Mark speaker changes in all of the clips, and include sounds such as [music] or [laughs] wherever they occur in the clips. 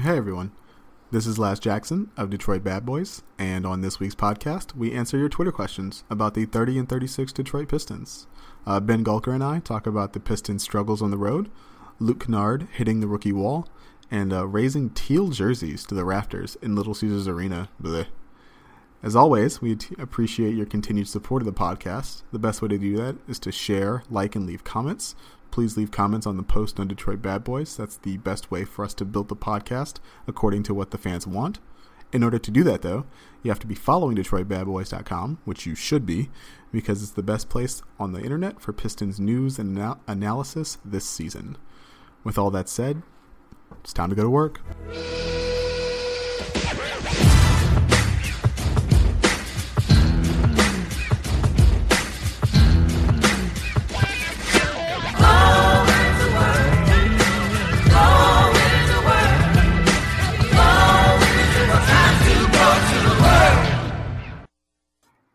Speaker 1: Hey everyone, this is Laz Jackson of Detroit Bad Boys, and on this week's podcast, we answer your Twitter questions about the 30 and 36 Detroit Pistons. Uh, ben Gulker and I talk about the Pistons' struggles on the road, Luke Kennard hitting the rookie wall, and uh, raising teal jerseys to the rafters in Little Caesars Arena. As always, we t- appreciate your continued support of the podcast. The best way to do that is to share, like, and leave comments. Please leave comments on the post on Detroit Bad Boys. That's the best way for us to build the podcast according to what the fans want. In order to do that, though, you have to be following DetroitBadBoys.com, which you should be, because it's the best place on the internet for Pistons news and ana- analysis this season. With all that said, it's time to go to work.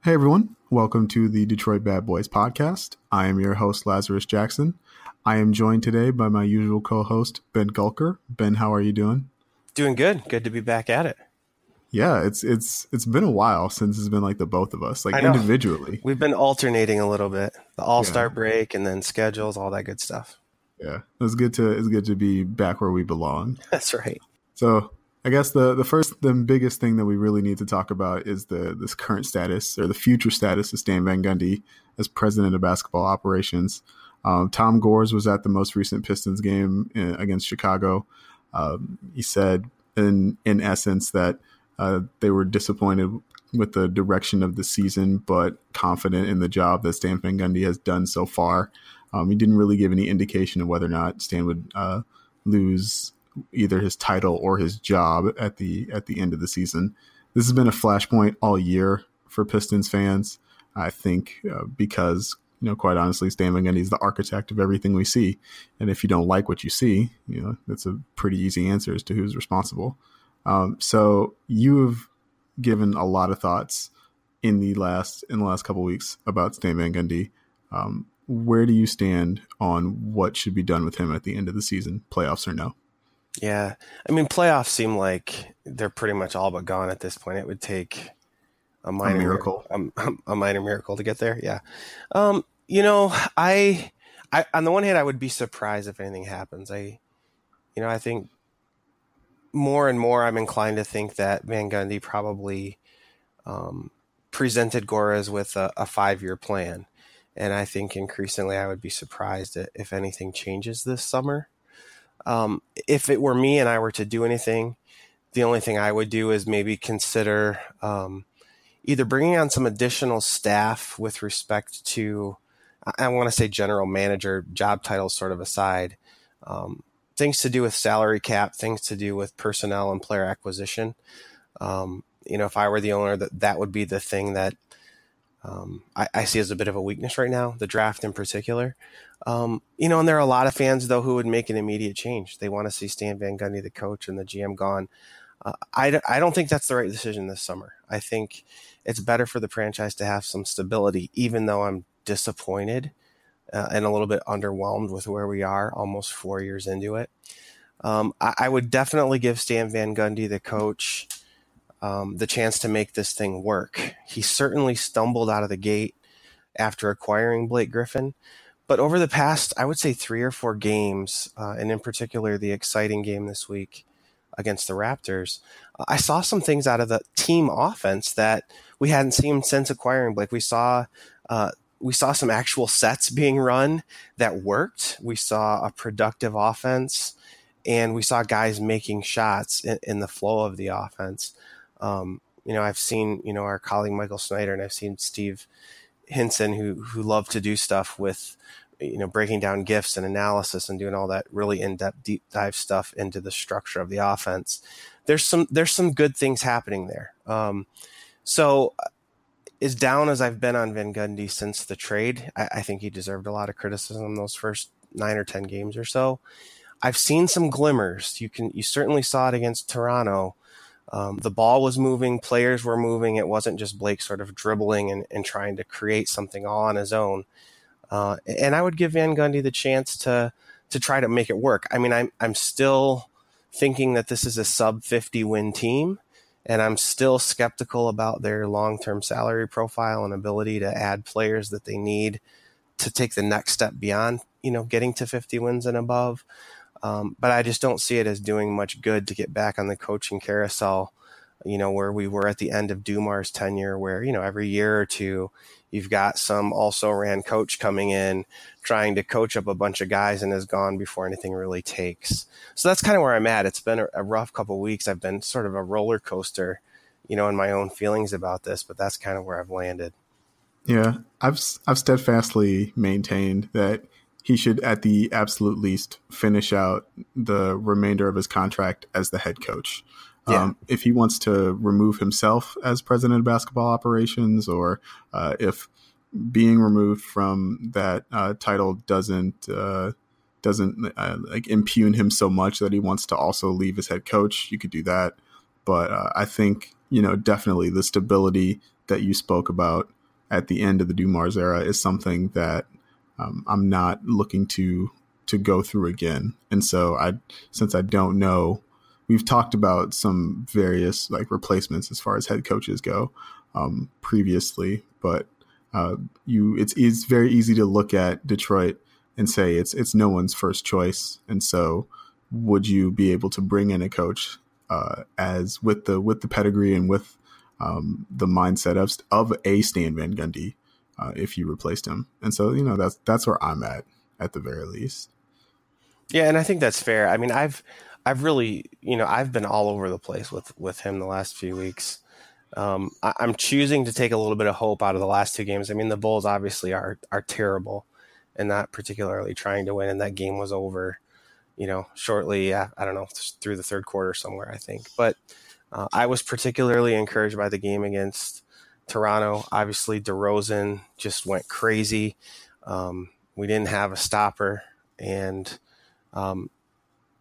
Speaker 1: Hey everyone, welcome to the Detroit Bad Boys podcast. I am your host, Lazarus Jackson. I am joined today by my usual co host, Ben Gulker. Ben, how are you doing?
Speaker 2: Doing good. Good to be back at it.
Speaker 1: Yeah, it's it's it's been a while since it's been like the both of us, like individually.
Speaker 2: We've been alternating a little bit. The all star yeah. break and then schedules, all that good stuff.
Speaker 1: Yeah. It's good to it's good to be back where we belong. [laughs]
Speaker 2: That's right.
Speaker 1: So I guess the the first the biggest thing that we really need to talk about is the this current status or the future status of Stan Van Gundy as president of basketball operations. Um, Tom Gores was at the most recent Pistons game in, uh, against Chicago. Um, he said in in essence that uh, they were disappointed with the direction of the season, but confident in the job that Stan Van Gundy has done so far. Um, he didn't really give any indication of whether or not Stan would uh, lose either his title or his job at the at the end of the season. This has been a flashpoint all year for Pistons fans. I think uh, because you know, quite honestly, Stan Van Gundy is the architect of everything we see, and if you don't like what you see, you know, that's a pretty easy answer as to who's responsible. Um, so you have given a lot of thoughts in the last in the last couple weeks about Stan Van Gundy. Um, where do you stand on what should be done with him at the end of the season, playoffs or no?
Speaker 2: Yeah. I mean, playoffs seem like they're pretty much all but gone at this point. It would take a minor
Speaker 1: a miracle,
Speaker 2: a, a, minor miracle to get there. Yeah. Um, you know, I, I, on the one hand, I would be surprised if anything happens. I, you know, I think more and more I'm inclined to think that Van Gundy probably, um, presented Gores with a, a five year plan. And I think increasingly I would be surprised if anything changes this summer. Um, if it were me and I were to do anything, the only thing I would do is maybe consider um, either bringing on some additional staff with respect to, I want to say general manager job titles sort of aside, um, things to do with salary cap, things to do with personnel and player acquisition. Um, you know, if I were the owner, that that would be the thing that um, I, I, see as a bit of a weakness right now, the draft in particular. Um, you know, and there are a lot of fans though who would make an immediate change. They want to see Stan Van Gundy, the coach, and the GM gone. Uh, I, I don't think that's the right decision this summer. I think it's better for the franchise to have some stability, even though I'm disappointed uh, and a little bit underwhelmed with where we are almost four years into it. Um, I, I, would definitely give Stan Van Gundy, the coach, um, the chance to make this thing work. He certainly stumbled out of the gate after acquiring Blake Griffin. But over the past, I would say three or four games, uh, and in particular the exciting game this week against the Raptors, uh, I saw some things out of the team offense that we hadn't seen since acquiring Blake. We saw uh, we saw some actual sets being run that worked. We saw a productive offense, and we saw guys making shots in, in the flow of the offense. Um, you know, I've seen, you know, our colleague Michael Snyder and I've seen Steve Hinson who, who love to do stuff with, you know, breaking down gifts and analysis and doing all that really in-depth deep dive stuff into the structure of the offense. There's some, there's some good things happening there. Um, so as down as I've been on Van Gundy since the trade, I, I think he deserved a lot of criticism those first nine or 10 games or so. I've seen some glimmers. You can, you certainly saw it against Toronto um, the ball was moving, players were moving. It wasn't just Blake sort of dribbling and, and trying to create something all on his own. Uh, and I would give Van Gundy the chance to to try to make it work. I mean, I'm I'm still thinking that this is a sub 50 win team. And I'm still skeptical about their long term salary profile and ability to add players that they need to take the next step beyond, you know, getting to 50 wins and above. Um, but I just don't see it as doing much good to get back on the coaching carousel, you know, where we were at the end of Dumar's tenure, where, you know, every year or two, you've got some also ran coach coming in trying to coach up a bunch of guys and is gone before anything really takes. So that's kind of where I'm at. It's been a, a rough couple weeks. I've been sort of a roller coaster, you know, in my own feelings about this, but that's kind of where I've landed.
Speaker 1: Yeah, I've I've steadfastly maintained that he should, at the absolute least, finish out the remainder of his contract as the head coach. Yeah. Um, if he wants to remove himself as president of basketball operations, or uh, if being removed from that uh, title doesn't uh, doesn't uh, like impugn him so much that he wants to also leave as head coach, you could do that. But uh, I think you know definitely the stability that you spoke about at the end of the Dumars era is something that um, I'm not looking to to go through again. And so I, since I don't know, we've talked about some various like replacements as far as head coaches go um, previously, but uh, you it's it's very easy to look at Detroit and say it's it's no one's first choice. And so, would you be able to bring in a coach uh, as with the with the pedigree and with um, the mindset of of a Stan Van Gundy uh, if you replaced him. And so, you know, that's that's where I'm at at the very least.
Speaker 2: Yeah, and I think that's fair. I mean, I've I've really, you know, I've been all over the place with with him the last few weeks. Um, I, am choosing to take a little bit of hope out of the last two games. I mean, the Bulls obviously are are terrible and not particularly trying to win, and that game was over, you know, shortly. I don't know through the third quarter somewhere, I think. But uh, I was particularly encouraged by the game against Toronto. Obviously, DeRozan just went crazy. Um, we didn't have a stopper, and um,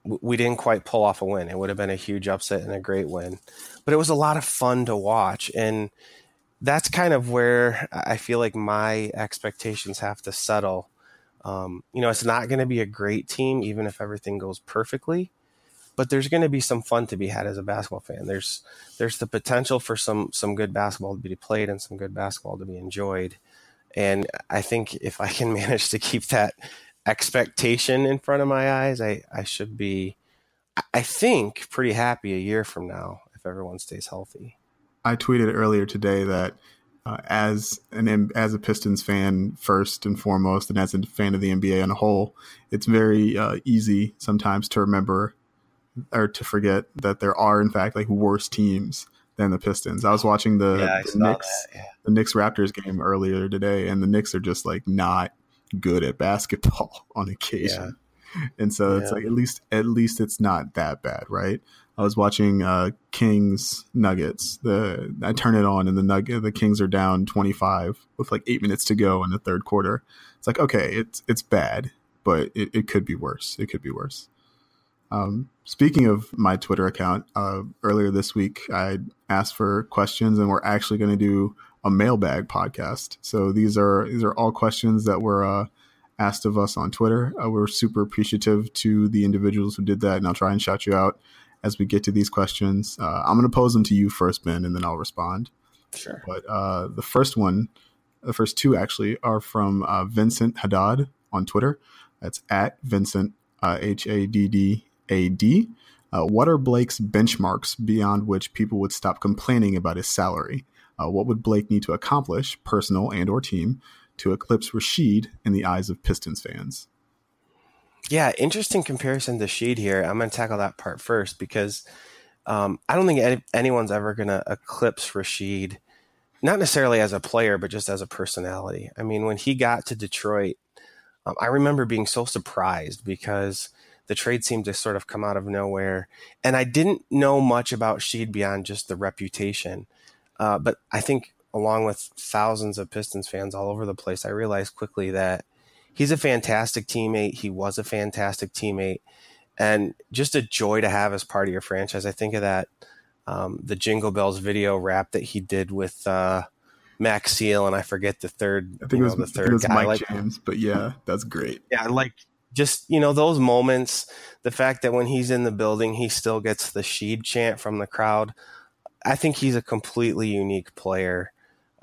Speaker 2: we didn't quite pull off a win. It would have been a huge upset and a great win, but it was a lot of fun to watch. And that's kind of where I feel like my expectations have to settle. Um, you know, it's not going to be a great team, even if everything goes perfectly but there's going to be some fun to be had as a basketball fan. There's there's the potential for some some good basketball to be played and some good basketball to be enjoyed. And I think if I can [laughs] manage to keep that expectation in front of my eyes, I, I should be, I think, pretty happy a year from now if everyone stays healthy.
Speaker 1: I tweeted earlier today that uh, as an as a Pistons fan first and foremost, and as a fan of the NBA on a whole, it's very uh, easy sometimes to remember or to forget that there are in fact like worse teams than the Pistons. I was watching the, yeah, the Knicks yeah. the Knicks Raptors game earlier today, and the Knicks are just like not good at basketball [laughs] on occasion. Yeah. And so it's like at least at least it's not that bad, right? I was watching uh, Kings Nuggets. The I turn it on and the Nugget the Kings are down twenty five with like eight minutes to go in the third quarter. It's like okay, it's it's bad, but it, it could be worse. It could be worse. Um, speaking of my Twitter account, uh, earlier this week I asked for questions, and we're actually going to do a mailbag podcast. So these are these are all questions that were uh, asked of us on Twitter. Uh, we're super appreciative to the individuals who did that, and I'll try and shout you out as we get to these questions. Uh, I'm going to pose them to you first, Ben, and then I'll respond.
Speaker 2: Sure.
Speaker 1: But uh, the first one, the first two actually, are from uh, Vincent Haddad on Twitter. That's at Vincent H A D D AD. Uh, what are Blake's benchmarks beyond which people would stop complaining about his salary? Uh, what would Blake need to accomplish, personal and or team, to eclipse Rasheed in the eyes of Pistons fans?
Speaker 2: Yeah, interesting comparison to Sheed here. I'm going to tackle that part first because um, I don't think any, anyone's ever going to eclipse Rasheed, not necessarily as a player, but just as a personality. I mean, when he got to Detroit, um, I remember being so surprised because – the trade seemed to sort of come out of nowhere. And I didn't know much about Sheed beyond just the reputation. Uh, but I think, along with thousands of Pistons fans all over the place, I realized quickly that he's a fantastic teammate. He was a fantastic teammate. And just a joy to have as part of your franchise. I think of that, um, the Jingle Bells video rap that he did with uh, Max Seal, and I forget the third.
Speaker 1: I think it was, the third was guy. Mike like, James, but yeah, that's great.
Speaker 2: Yeah, I like just you know those moments, the fact that when he's in the building, he still gets the Sheed chant from the crowd. I think he's a completely unique player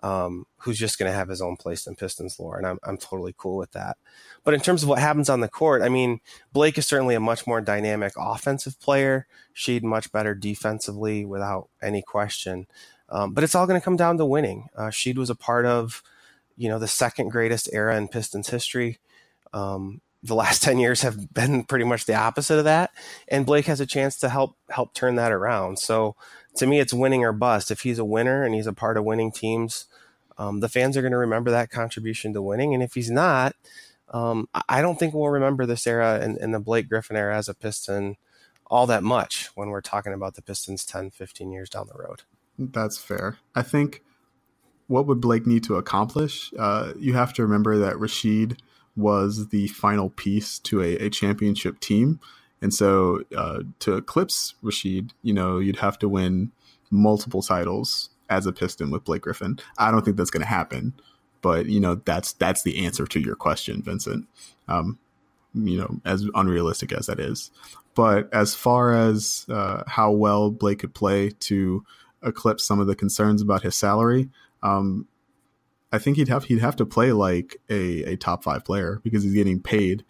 Speaker 2: um, who's just going to have his own place in Pistons lore, and I'm I'm totally cool with that. But in terms of what happens on the court, I mean, Blake is certainly a much more dynamic offensive player. Sheed much better defensively, without any question. Um, but it's all going to come down to winning. Uh, Sheed was a part of, you know, the second greatest era in Pistons history. Um, the last [laughs] 10 years have been pretty much the opposite of that. And blake has a chance to help help turn that around. So to me it's winning or bust. If he's a winner and he's a part of winning teams um, the fans are going to remember that contribution to winning. And if he's not um, i don't think we'll remember this era and, the blake griffin era as a piston all that much when we're talking about the pistons 10 15 years down the road.
Speaker 1: That's fair. I think what would blake need to accomplish uh, you have to remember that rasheed was the final piece to a, a championship team. And so uh, to eclipse Rasheed, you know, you'd have to win multiple titles as a Piston with Blake Griffin. I don't think that's going to happen, but you know, that's that's the answer to your question, Vincent. Um, you know, as unrealistic as that is. But as far as uh, how well Blake could play to eclipse some of the concerns about his salary, um, I think he'd have he'd have to play like a, a top five player because he's getting paid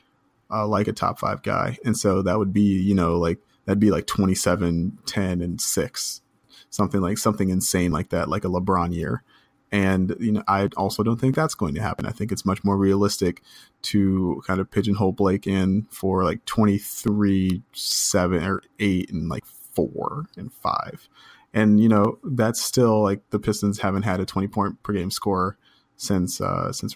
Speaker 1: uh, like a top five guy, and so that would be you know like that'd be like 27, 10, and six, something like something insane like that, like a LeBron year. And you know, I also don't think that's going to happen. I think it's much more realistic to kind of pigeonhole Blake in for like 23, seven or eight, and like four and five. And you know, that's still like the Pistons haven't had a 20 point per game score since uh, since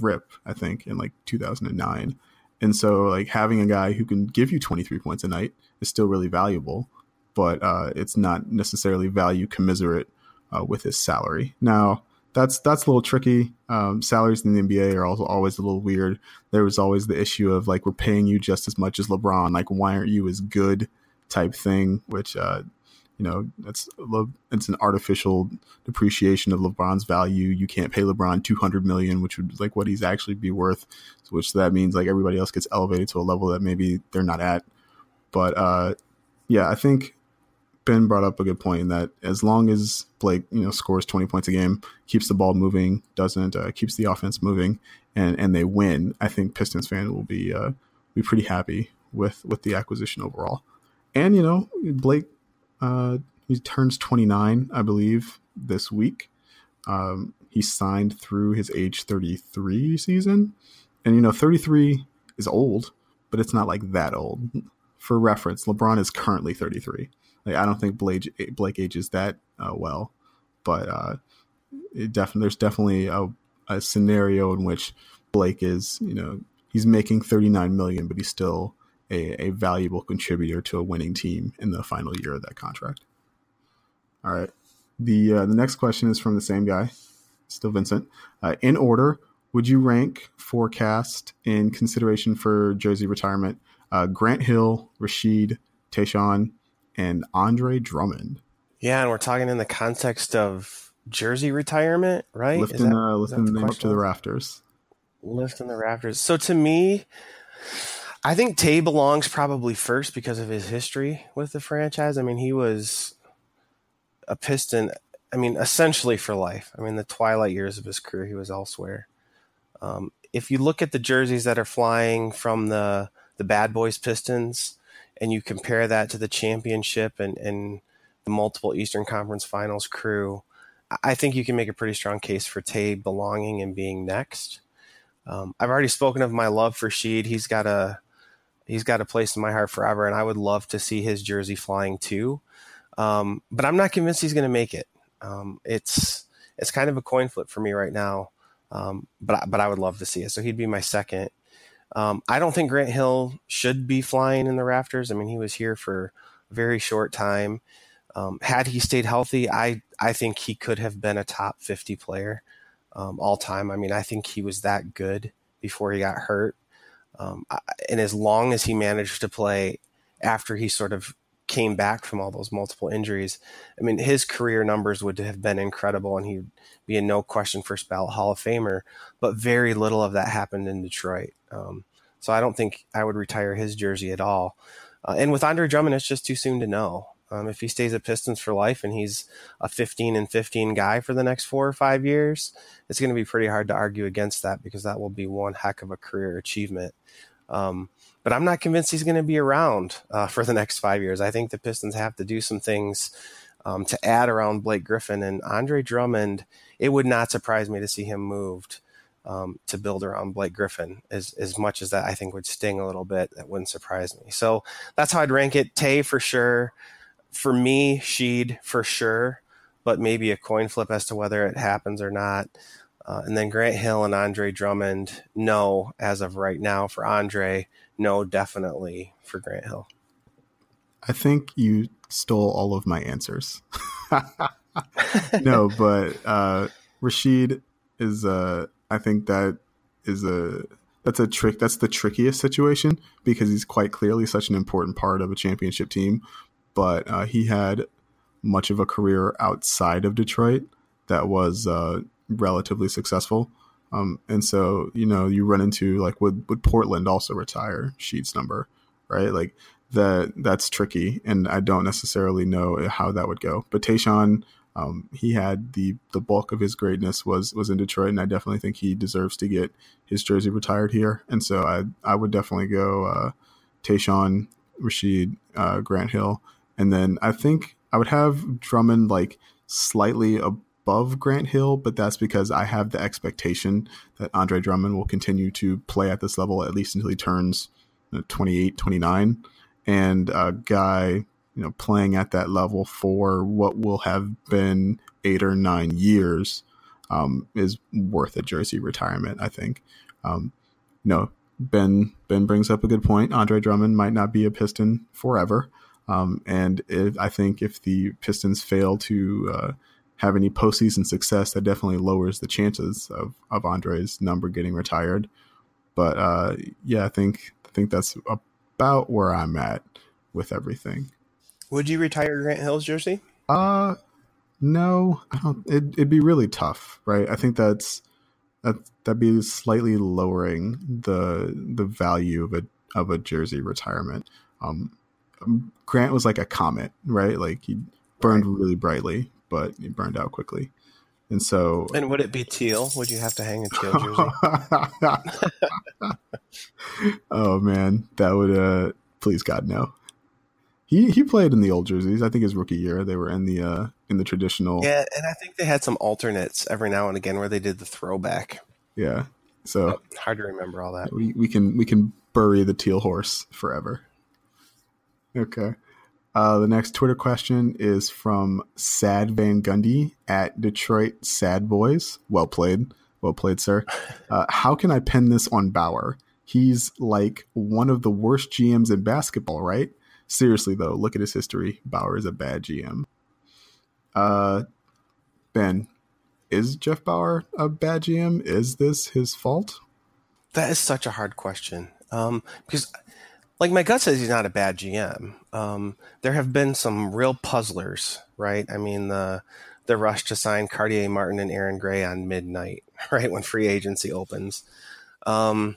Speaker 1: Rip, I think, in like 2009. And so, like having a guy who can give you 23 points a night is still really valuable, but uh, it's not necessarily value commiserate uh, with his salary. Now, that's that's a little tricky. Um, salaries in the NBA are also always a little weird. There was always the issue of like we're paying you just as much as LeBron. Like, why aren't you as good? Type thing, which uh, you know that's it's an artificial depreciation of LeBron's value. You can't pay LeBron two hundred million, which would like what he's actually be worth. Which that means like everybody else gets elevated to a level that maybe they're not at. But uh, yeah, I think Ben brought up a good point in that as long as Blake you know scores twenty points a game, keeps the ball moving, doesn't uh, keeps the offense moving, and and they win, I think Pistons fan will be uh, be pretty happy with with the acquisition overall. And you know Blake uh, he turns 29, I believe, this week. Um, he signed through his age 33 season. And, you know, 33 is old, but it's not like that old. [laughs] For reference, LeBron is currently 33. Like, I don't think Blake, Blake ages that uh, well, but uh, definitely there's definitely a, a scenario in which Blake is, you know, he's making 39 million, but he's still a, a valuable contributor to a winning team in the final year of that contract. All right. The uh, the next question is from the same guy, still Vincent. Uh, in order, would you rank forecast in consideration for jersey retirement uh, Grant Hill, Rasheed, Tayshaun, and Andre Drummond?
Speaker 2: Yeah, and we're talking in the context of jersey retirement, right?
Speaker 1: Lifting, that, uh, lifting the them up to the rafters.
Speaker 2: Lifting the rafters. So to me, I think Tay belongs probably first because of his history with the franchise. I mean, he was a Piston. I mean, essentially for life. I mean, the twilight years of his career, he was elsewhere. Um, if you look at the jerseys that are flying from the the Bad Boys Pistons, and you compare that to the championship and and the multiple Eastern Conference Finals crew, I think you can make a pretty strong case for Tay belonging and being next. Um, I've already spoken of my love for Sheed. He's got a he's got a place in my heart forever, and I would love to see his jersey flying too. Um, but I'm not convinced he's going to make it. Um, it's it's kind of a coin flip for me right now. Um, but but I would love to see it. So he'd be my second. Um, I don't think Grant Hill should be flying in the rafters. I mean, he was here for a very short time. Um, had he stayed healthy, I I think he could have been a top 50 player um, all time. I mean, I think he was that good before he got hurt. Um, and as long as he managed to play after he sort of came back from all those multiple injuries, I mean, his career numbers would have been incredible and he'd be a no question first ballot Hall of Famer. But very little of that happened in Detroit. Um, So I don't think I would retire his jersey at all. Uh, and with Andre Drummond, it's just too soon to know. Um, if he stays at Pistons for life and he's a 15 and 15 guy for the next four or five years, it's going to be pretty hard to argue against that because that will be one heck of a career achievement. Um, but I'm not convinced he's going to be around uh, for the next five years. I think the Pistons have to do some things um, to add around Blake Griffin and Andre Drummond. It would not surprise me to see him moved um, to build around Blake Griffin as as much as that I think would sting a little bit. That wouldn't surprise me. So that's how I'd rank it. Tay for sure. For me, Sheed for sure, but maybe a coin flip as to whether it happens or not. Uh, and then Grant Hill and Andre Drummond, no, as of right now. For Andre, no, definitely for Grant Hill.
Speaker 1: I think you stole all of my answers. [laughs] no, but uh, Rasheed is uh, I think that is a that's a trick. That's the trickiest situation because he's quite clearly such an important part of a championship team. But uh, he had much of a career outside of Detroit that was uh, relatively successful. Um, and so, you know, you run into like would would Portland also retire Sheed's number, right? Like that that's tricky, and I don't necessarily know how that would go. But Tayshaun um, he had the the bulk of his greatness was was in Detroit, and I definitely think he deserves to get his jersey retired here. And so I I would definitely go uh, Rasheed, uh, Grant Hill, and then I think I would have Drummond like slightly above Grant Hill, but that's because I have the expectation that Andre Drummond will continue to play at this level at least until he turns 28, 29. And a guy you know, playing at that level for what will have been eight or nine years um, is worth a jersey retirement. I think. Um, you know, Ben Ben brings up a good point. Andre Drummond might not be a Piston forever, um, and I think if the Pistons fail to uh, have any postseason success, that definitely lowers the chances of of Andre's number getting retired. But uh, yeah, I think I think that's about where I'm at with everything.
Speaker 2: Would you retire Grant Hill's jersey?
Speaker 1: Uh no, I don't. It, it'd be really tough, right? I think that's that that'd be slightly lowering the the value of a of a jersey retirement. Um, Grant was like a comet, right? Like he burned really brightly, but he burned out quickly. And so,
Speaker 2: and would it be teal? Would you have to hang a teal
Speaker 1: jersey? [laughs] oh man, that would uh, please God no. He he played in the old jerseys. I think his rookie year they were in the uh in the traditional.
Speaker 2: Yeah, and I think they had some alternates every now and again where they did the throwback.
Speaker 1: Yeah. So
Speaker 2: hard to remember all that.
Speaker 1: We we can we can bury the teal horse forever. Okay. Uh, the next Twitter question is from Sad Van Gundy at Detroit Sad Boys. Well played. Well played, sir. [laughs] Uh, how can I pin this on Bower? He's like one of the worst GMs in basketball, right? seriously though, look at his history. Bower is a bad GM. Uh, Ben, is Jeff Bower a bad GM? Is this his fault?
Speaker 2: That is such a hard question. Um, because, like my gut says, he's not a bad GM. Um, there have been some real puzzlers, right? I mean the the rush to sign Cartier Martin and Aaron Gray on midnight, [laughs] right when free agency opens. Um,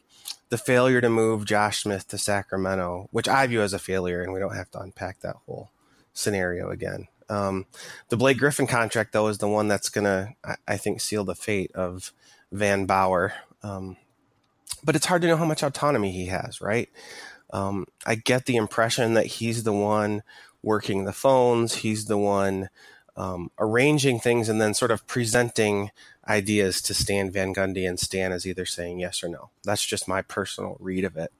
Speaker 2: the failure to move Josh Smith to Sacramento, which I view as a failure, and we don't have to unpack that whole scenario again. Um, the Blake Griffin contract, though, is the one that's going to, I, think, seal the fate of Van Bower. Um, but it's hard to know how much autonomy he has, right? Um, I get the impression that he's the one working the phones, he's the one um, arranging things, and then sort of presenting ideas to Stan Van Gundy, and Stan is either saying yes or no. That's just my personal read of it.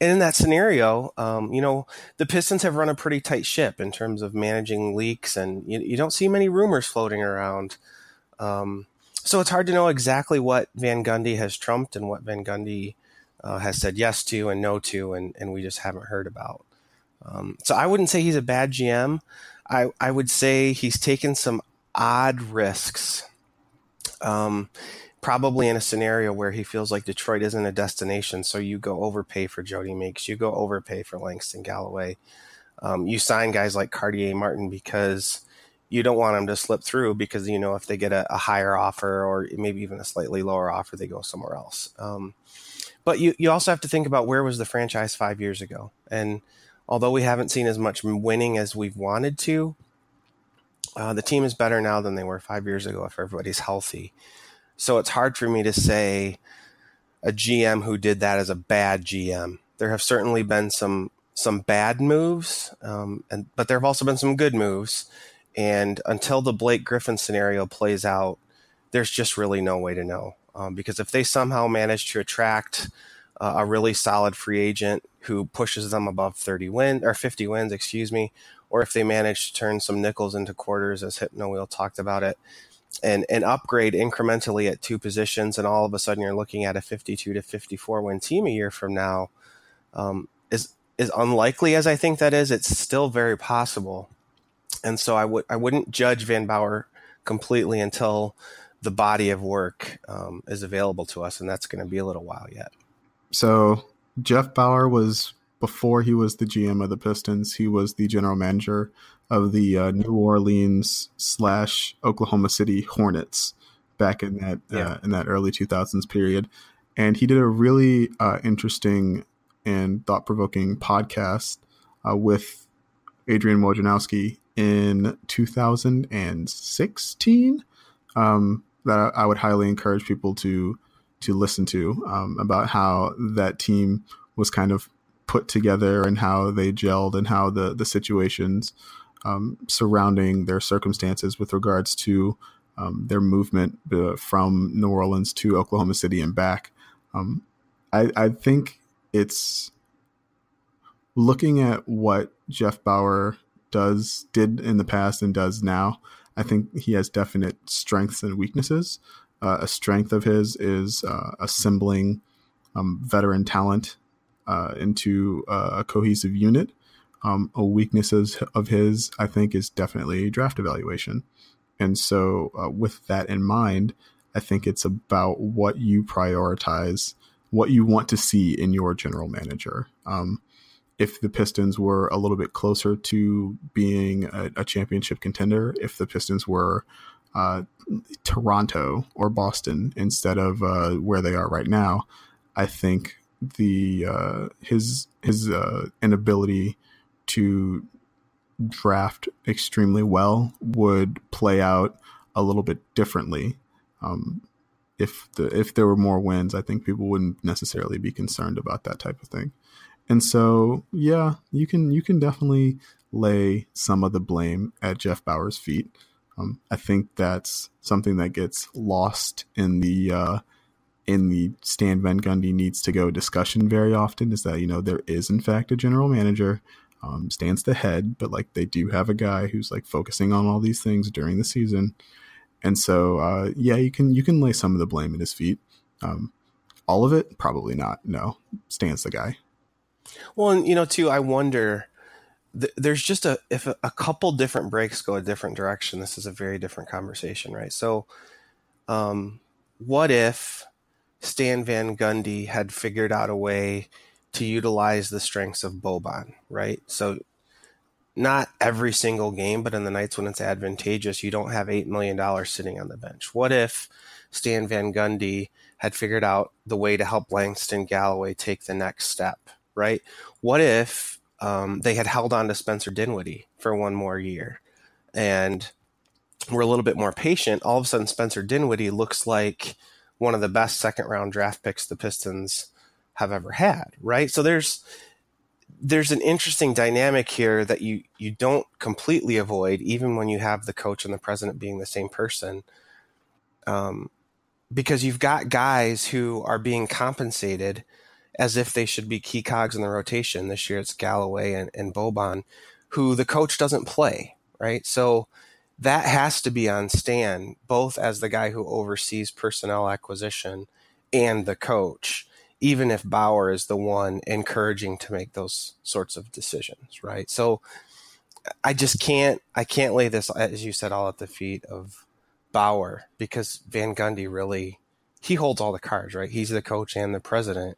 Speaker 2: And in that scenario, um, you know, the Pistons have run a pretty tight ship in terms of managing leaks, and you, you don't see many rumors floating around. Um, so it's hard to know exactly what Van Gundy has trumped and what Van Gundy uh, has said yes to and no to, and, and we just haven't heard about. Um, so I wouldn't say he's a bad GM. I, I would say he's taken some odd risks um, probably in a scenario where he feels like Detroit isn't a destination, so you go overpay for Jody Meeks, you go overpay for Langston Galloway. Um, you sign guys like Cartier Martin because you don't want them to slip through because you know if they get a, a higher offer or maybe even a slightly lower offer, they go somewhere else. Um, but you, you also have to think about where was the franchise five years ago. And although we haven't seen as much winning as we've wanted to, uh, the team is better now than they were five years ago if everybody's healthy. So it's hard for me to say a GM who did that is a bad GM. There have certainly been some some bad moves, um, and but there have also been some good moves. And until the Blake Griffin scenario plays out, there's just really no way to know. Um, because if they somehow manage to attract uh, a really solid free agent who pushes them above 30 wins or 50 wins, excuse me, or if they manage to turn some nickels into quarters, as Hypno Wheel talked about it, and and upgrade incrementally at two positions, and all of a sudden you're looking at a 52 to 54 win team a year from now, um, is is unlikely as I think that is. It's still very possible, and so I would I wouldn't judge Van Bower completely until the body of work um, is available to us, and that's going to be a little while yet.
Speaker 1: So Jeff Bower was before he was the GM of the Pistons. He was the general manager of the uh, New Orleans slash Oklahoma City Hornets back in that uh, yeah. uh, in that early 2000s period, and he did a really uh, interesting and thought provoking podcast uh, with Adrian Wojnarowski in 2016 um, that I would highly encourage people to to listen to um, about how that team was kind of put together and how they gelled and how the the situations um, surrounding their circumstances with regards to um, their movement uh, from New Orleans to Oklahoma City and back. Um, I, I think it's looking at what Jeff Bower does did in the past and does now. I think he has definite strengths and weaknesses. Uh, a strength of his is uh, assembling um, veteran talent uh, into a cohesive unit. Um, a weaknesses of his, I think, is definitely draft evaluation. And so, uh, with that in mind, I think it's about what you prioritize, what you want to see in your general manager. Um, if the Pistons were a little bit closer to being a, a championship contender, if the Pistons were uh, Toronto or Boston instead of uh, where they are right now, I think the uh, his his uh, inability to draft extremely well would play out a little bit differently. Um, if the if there were more wins, I think people wouldn't necessarily be concerned about that type of thing. And so, yeah, you can you can definitely lay some of the blame at Jeff Bower's feet. Um, I think that's something that gets lost in the uh, in the Stan Van Gundy needs to go discussion very often. Is that you know there is in fact a general manager, um, stands the head, but like they do have a guy who's like focusing on all these things during the season, and so uh, yeah, you can you can lay some of the blame at his feet. Um, all of it, probably not. No, Stan's the guy.
Speaker 2: Well, and you know, too, I wonder. Th- there's just a if a, a, couple different breaks go a different direction. This is a very different conversation, right? So, um, what if Stan Van Gundy had figured out a way to utilize the strengths of Boban, right? So, not every single game, but in the nights when it's advantageous, you don't have $8 million sitting on the bench. What if Stan Van Gundy had figured out the way to help Langston Galloway take the next step, right? What if um, they had held on to Spencer Dinwiddie for one more year and we're a little bit more patient? All of a sudden, Spencer Dinwiddie looks like one of the best second round draft picks the Pistons have ever had, right? So there's there's an interesting dynamic here that you you don't completely avoid, even when you have the coach and the president being the same person. Um, because you've got guys who are being compensated as if they should be key cogs in the rotation. This year it's Galloway and, and Boban, who the coach doesn't play, right? So that has to be on Stan, both as the guy who oversees personnel acquisition and the coach, even if Bower is the one encouraging to make those sorts of decisions, right? So I just can't I can't lay this as you said all at the feet of Bower because Van Gundy really he holds all the cards, right? He's the coach and the president.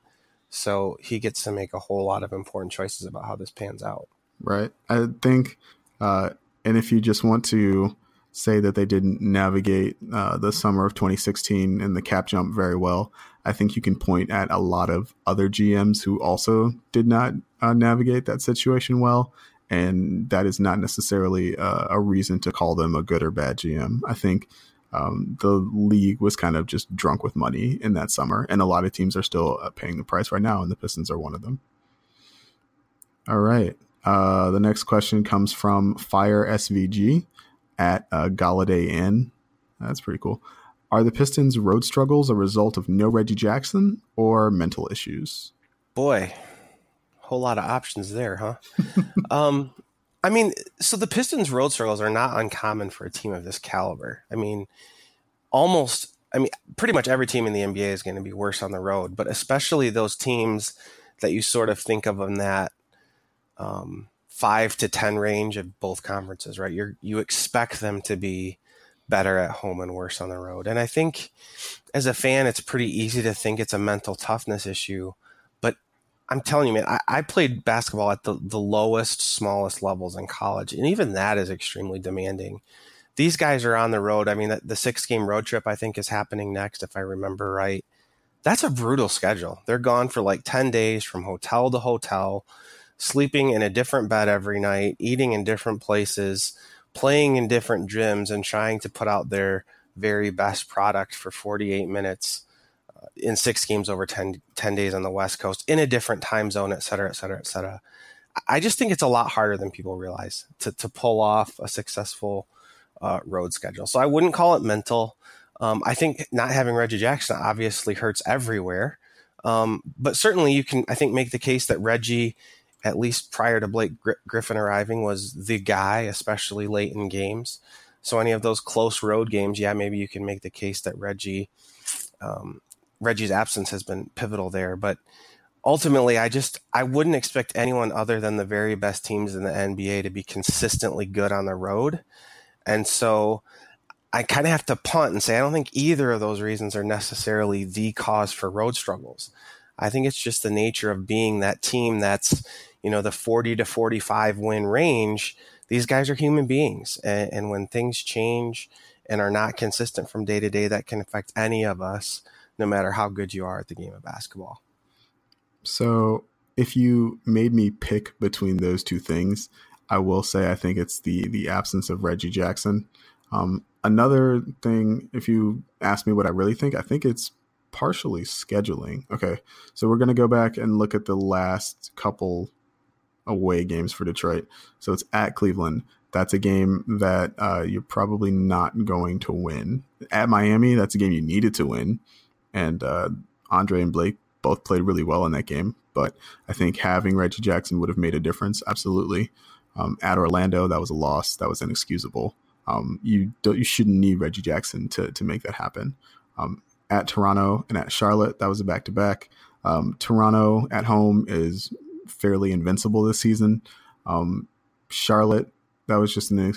Speaker 2: So he gets to make a whole lot of important choices about how this pans out.
Speaker 1: Right. I think, uh, and if you just want to say that they didn't navigate uh, the summer of 2016 and the cap jump very well, I think you can point at a lot of other GMs who also did not uh, navigate that situation well. And that is not necessarily uh, a reason to call them a good or bad GM. I think um, the league was kind of just drunk with money in that summer, and a lot of teams are still uh, paying the price right now, and the Pistons are one of them. All right. Uh, the next question comes from Fire SVG at uh, Galladay Inn. That's pretty cool. Are the Pistons' road struggles a result of no Reggie Jackson or mental issues?
Speaker 2: Boy, whole lot of options there, huh? [laughs] um, I mean, so the Pistons' road struggles are not uncommon for a team of this caliber. I mean, almost, I mean, pretty much every team in the NBA is going to be worse on the road, but especially those teams that you sort of think of in that um, five to ten range of both conferences, right? You you expect them to be better at home and worse on the road, and I think as a fan, it's pretty easy to think it's a mental toughness issue I'm telling you, man, I, I, played basketball at the, the lowest, smallest levels in college, and even that is extremely demanding. These guys are on the road. I mean, the, the six game road trip, I think, is happening next, if I remember right. That's a brutal schedule. They're gone for like 10 days from hotel to hotel, sleeping in a different bed every night, eating in different places, playing in different gyms, and trying to put out their very best product for 48 minutes in six games over 10, 10 days on the West Coast in a different time zone, et cetera, et cetera, et cetera. I just think it's a lot harder than people realize to, to pull off a successful uh, road schedule. So I wouldn't call it mental. Um, I think not having Reggie Jackson obviously hurts everywhere. Um, but certainly you can, I think, make the case that Reggie, at least prior to Blake Gr- Griffin arriving, was the guy, especially late in games. So any of those close road games, yeah, maybe you can make the case that Reggie um, Reggie's absence has been pivotal there. But ultimately, I just I wouldn't expect anyone other than the very best teams in the NBA to be consistently good on the road, and so I kind of have to punt and say I don't think either of those reasons are necessarily the cause for road struggles. I think it's just the nature of being that team that's you know the 40 to 45 win range. These guys are human beings, and, and when things change and are not consistent from day to day, that can affect any of us no matter how good you are at the game of basketball.
Speaker 1: So, if you made me pick between those two things, I will say I think it's the the absence of Reggie Jackson. Um, another thing, if you ask me what I really think, I think it's partially scheduling. Okay, so we're gonna go back and look at the last couple away games for Detroit. So it's at Cleveland. That's a game that uh, you're probably not going to win. At Miami, that's a game you needed to win and uh, Andre and Blake both played really well in that game. But I think having Reggie Jackson would have made a difference. Absolutely. Um, at Orlando, that was a loss. That was inexcusable. Um, you don't, you shouldn't need Reggie Jackson to to make that happen. Um, at Toronto and at Charlotte, that was a back to back. Toronto at home is fairly invincible this season. Um, Charlotte, that was just an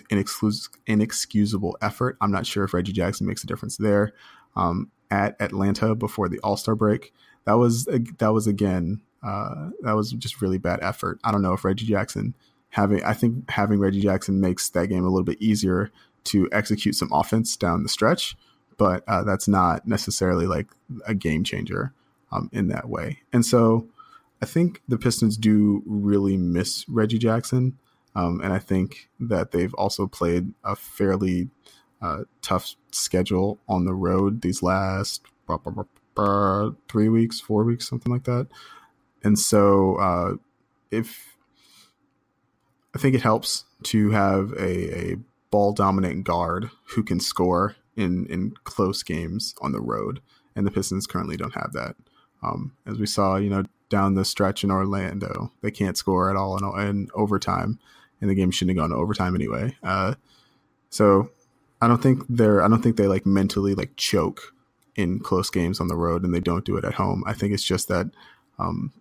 Speaker 1: inexcusable effort. I'm not sure if Reggie Jackson makes a difference there. Um, at Atlanta before the All Star break. That was that was again uh, that was just really bad effort. I don't know if Reggie Jackson having I think having Reggie Jackson makes that game a little bit easier to execute some offense down the stretch, but uh, that's not necessarily like a game changer um, in that way. And so I think the Pistons do really miss Reggie Jackson. Um, and I think that they've also played a fairly uh, tough schedule on the road these last three weeks, four weeks, something like that. And so, uh, if I think it helps to have a, a ball dominant guard who can score in in close games on the road, and the Pistons currently don't have that. Um, as we saw, you know, down the stretch in Orlando, they can't score at all in, in overtime, and the game shouldn't have gone to overtime anyway. Uh, so I don't think they're I don't think they like mentally like choke in close games on the road and they don't do it at home. I think it's just that um,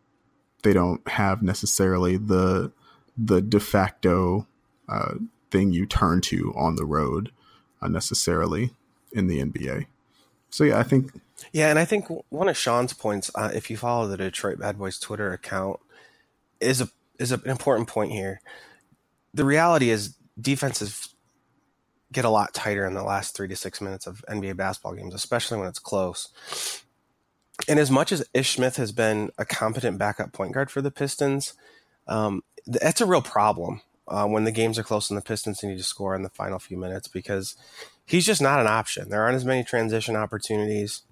Speaker 1: they don't have necessarily the the de facto uh, thing you turn to on the road uh, necessarily in the NBA. So yeah, I think
Speaker 2: yeah, and I think one of Sean's points, uh, if you follow the Detroit Bad Boys Twitter account, is a is an important point here. The reality is defenses get a lot tighter in the last three to six minutes of NBA basketball games, especially when it's close. and as much as Ish Smith has been a competent backup point guard for the Pistons, um, that's a real problem uh, when the games are close and the Pistons need to score in the final few minutes because he's just not an option. There aren't as many transition opportunities,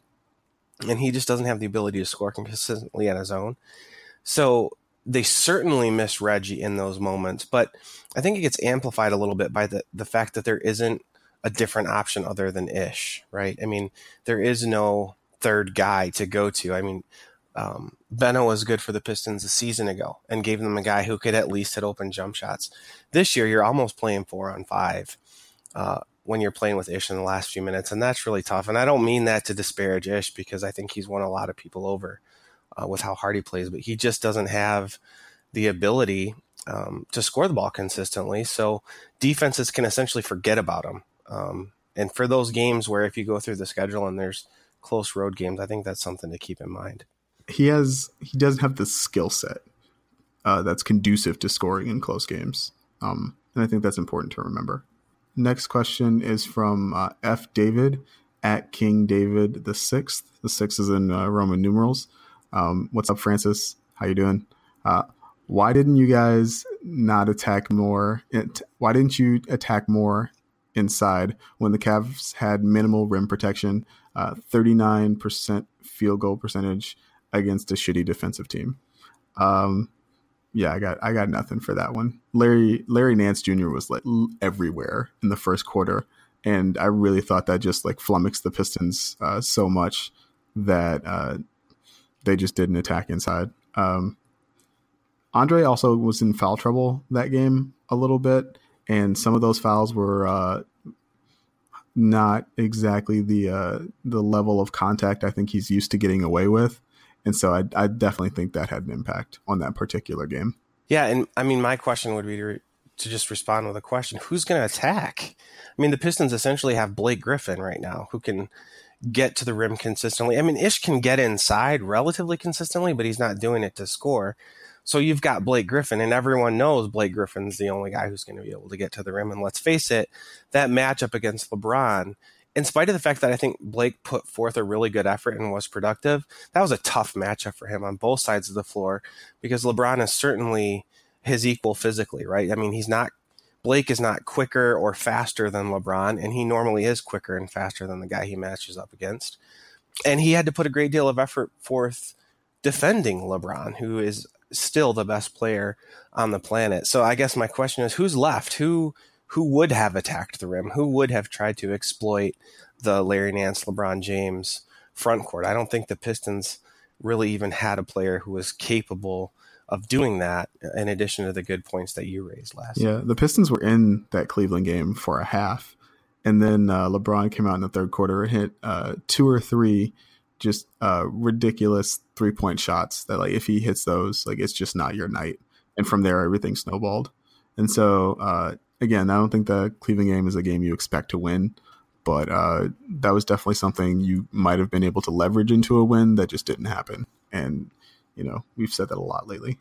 Speaker 2: and he just doesn't have the ability to score consistently on his own. So they certainly miss Reggie in those moments, but I think it gets amplified a little bit by the, the fact that there isn't a different option other than Ish, right? I mean, there is no third guy to go to. I mean, um, Beno was good for the Pistons a season ago and gave them a guy who could at least hit open jump shots. This year, you're almost playing four on five uh, when you're playing with Ish in the last few minutes, and that's really tough. And I don't mean that to disparage Ish because I think he's won a lot of people over uh, with how hard he plays, but he just doesn't have the ability um, to score the ball consistently. So defenses can essentially forget about him. Um, and for those games where if you go through the schedule and there's close road games, I think that's something to keep in mind.
Speaker 1: He has he doesn't have the skill set uh, that's conducive to scoring in close games, um, and I think that's important to remember. Next question is from uh, F. David at King David the sixth. The six is in uh, Roman numerals. Um, what's up, Francis? How you doing? Uh, why didn't you guys not attack more? Why didn't you attack more inside when the Cavs had minimal rim protection? Uh, thirty-nine percent field goal percentage against a shitty defensive team. Um, yeah, I got I got nothing for that one. Larry Larry Nance Jr. was like everywhere in the first quarter, and I really thought that just like flummoxed the Pistons uh, so much that uh, they just didn't attack inside. Um, Andre also was in foul trouble that game a little bit, and some of those fouls were uh, not exactly the uh, the level of contact I think he's used to getting away with, and so I, I definitely think that had an impact on that particular game.
Speaker 2: Yeah, and I mean, my question would be to, to just respond with a question: Who's going to attack? I mean, the Pistons essentially have Blake Griffin right now, who can get to the rim consistently. I mean, Ish can get inside relatively consistently, but he's not doing it to score. So you've got Blake Griffin, and everyone knows Blake Griffin's the only guy who's going to be able to get to the rim. And let's face it, that matchup against LeBron, in spite of the fact that I think Blake put forth a really good effort and was productive, that was a tough matchup for him on both sides of the floor because LeBron is certainly his equal physically, right? I mean, he's not Blake is not quicker or faster than LeBron, and he normally is quicker and faster than the guy he matches up against. And he had to put a great deal of effort forth defending LeBron, who is still the best player on the planet. So I guess my question is who's left? Who who would have attacked the rim? Who would have tried to exploit the Larry Nance, LeBron James front court? I don't think the Pistons really even had a player who was capable of doing that in addition to the good points that you raised last.
Speaker 1: Yeah, the Pistons were in that Cleveland game for a half. And then uh, LeBron came out in the third quarter and hit uh, two or three just uh, ridiculous three point shots that like if he hits those, like it's just not your night. And from there, everything snowballed. And so uh, again, I don't think the Cleveland game is a game you expect to win, but uh, that was definitely something you might have been able to leverage into a win that just didn't happen. And you know we've said that a lot lately.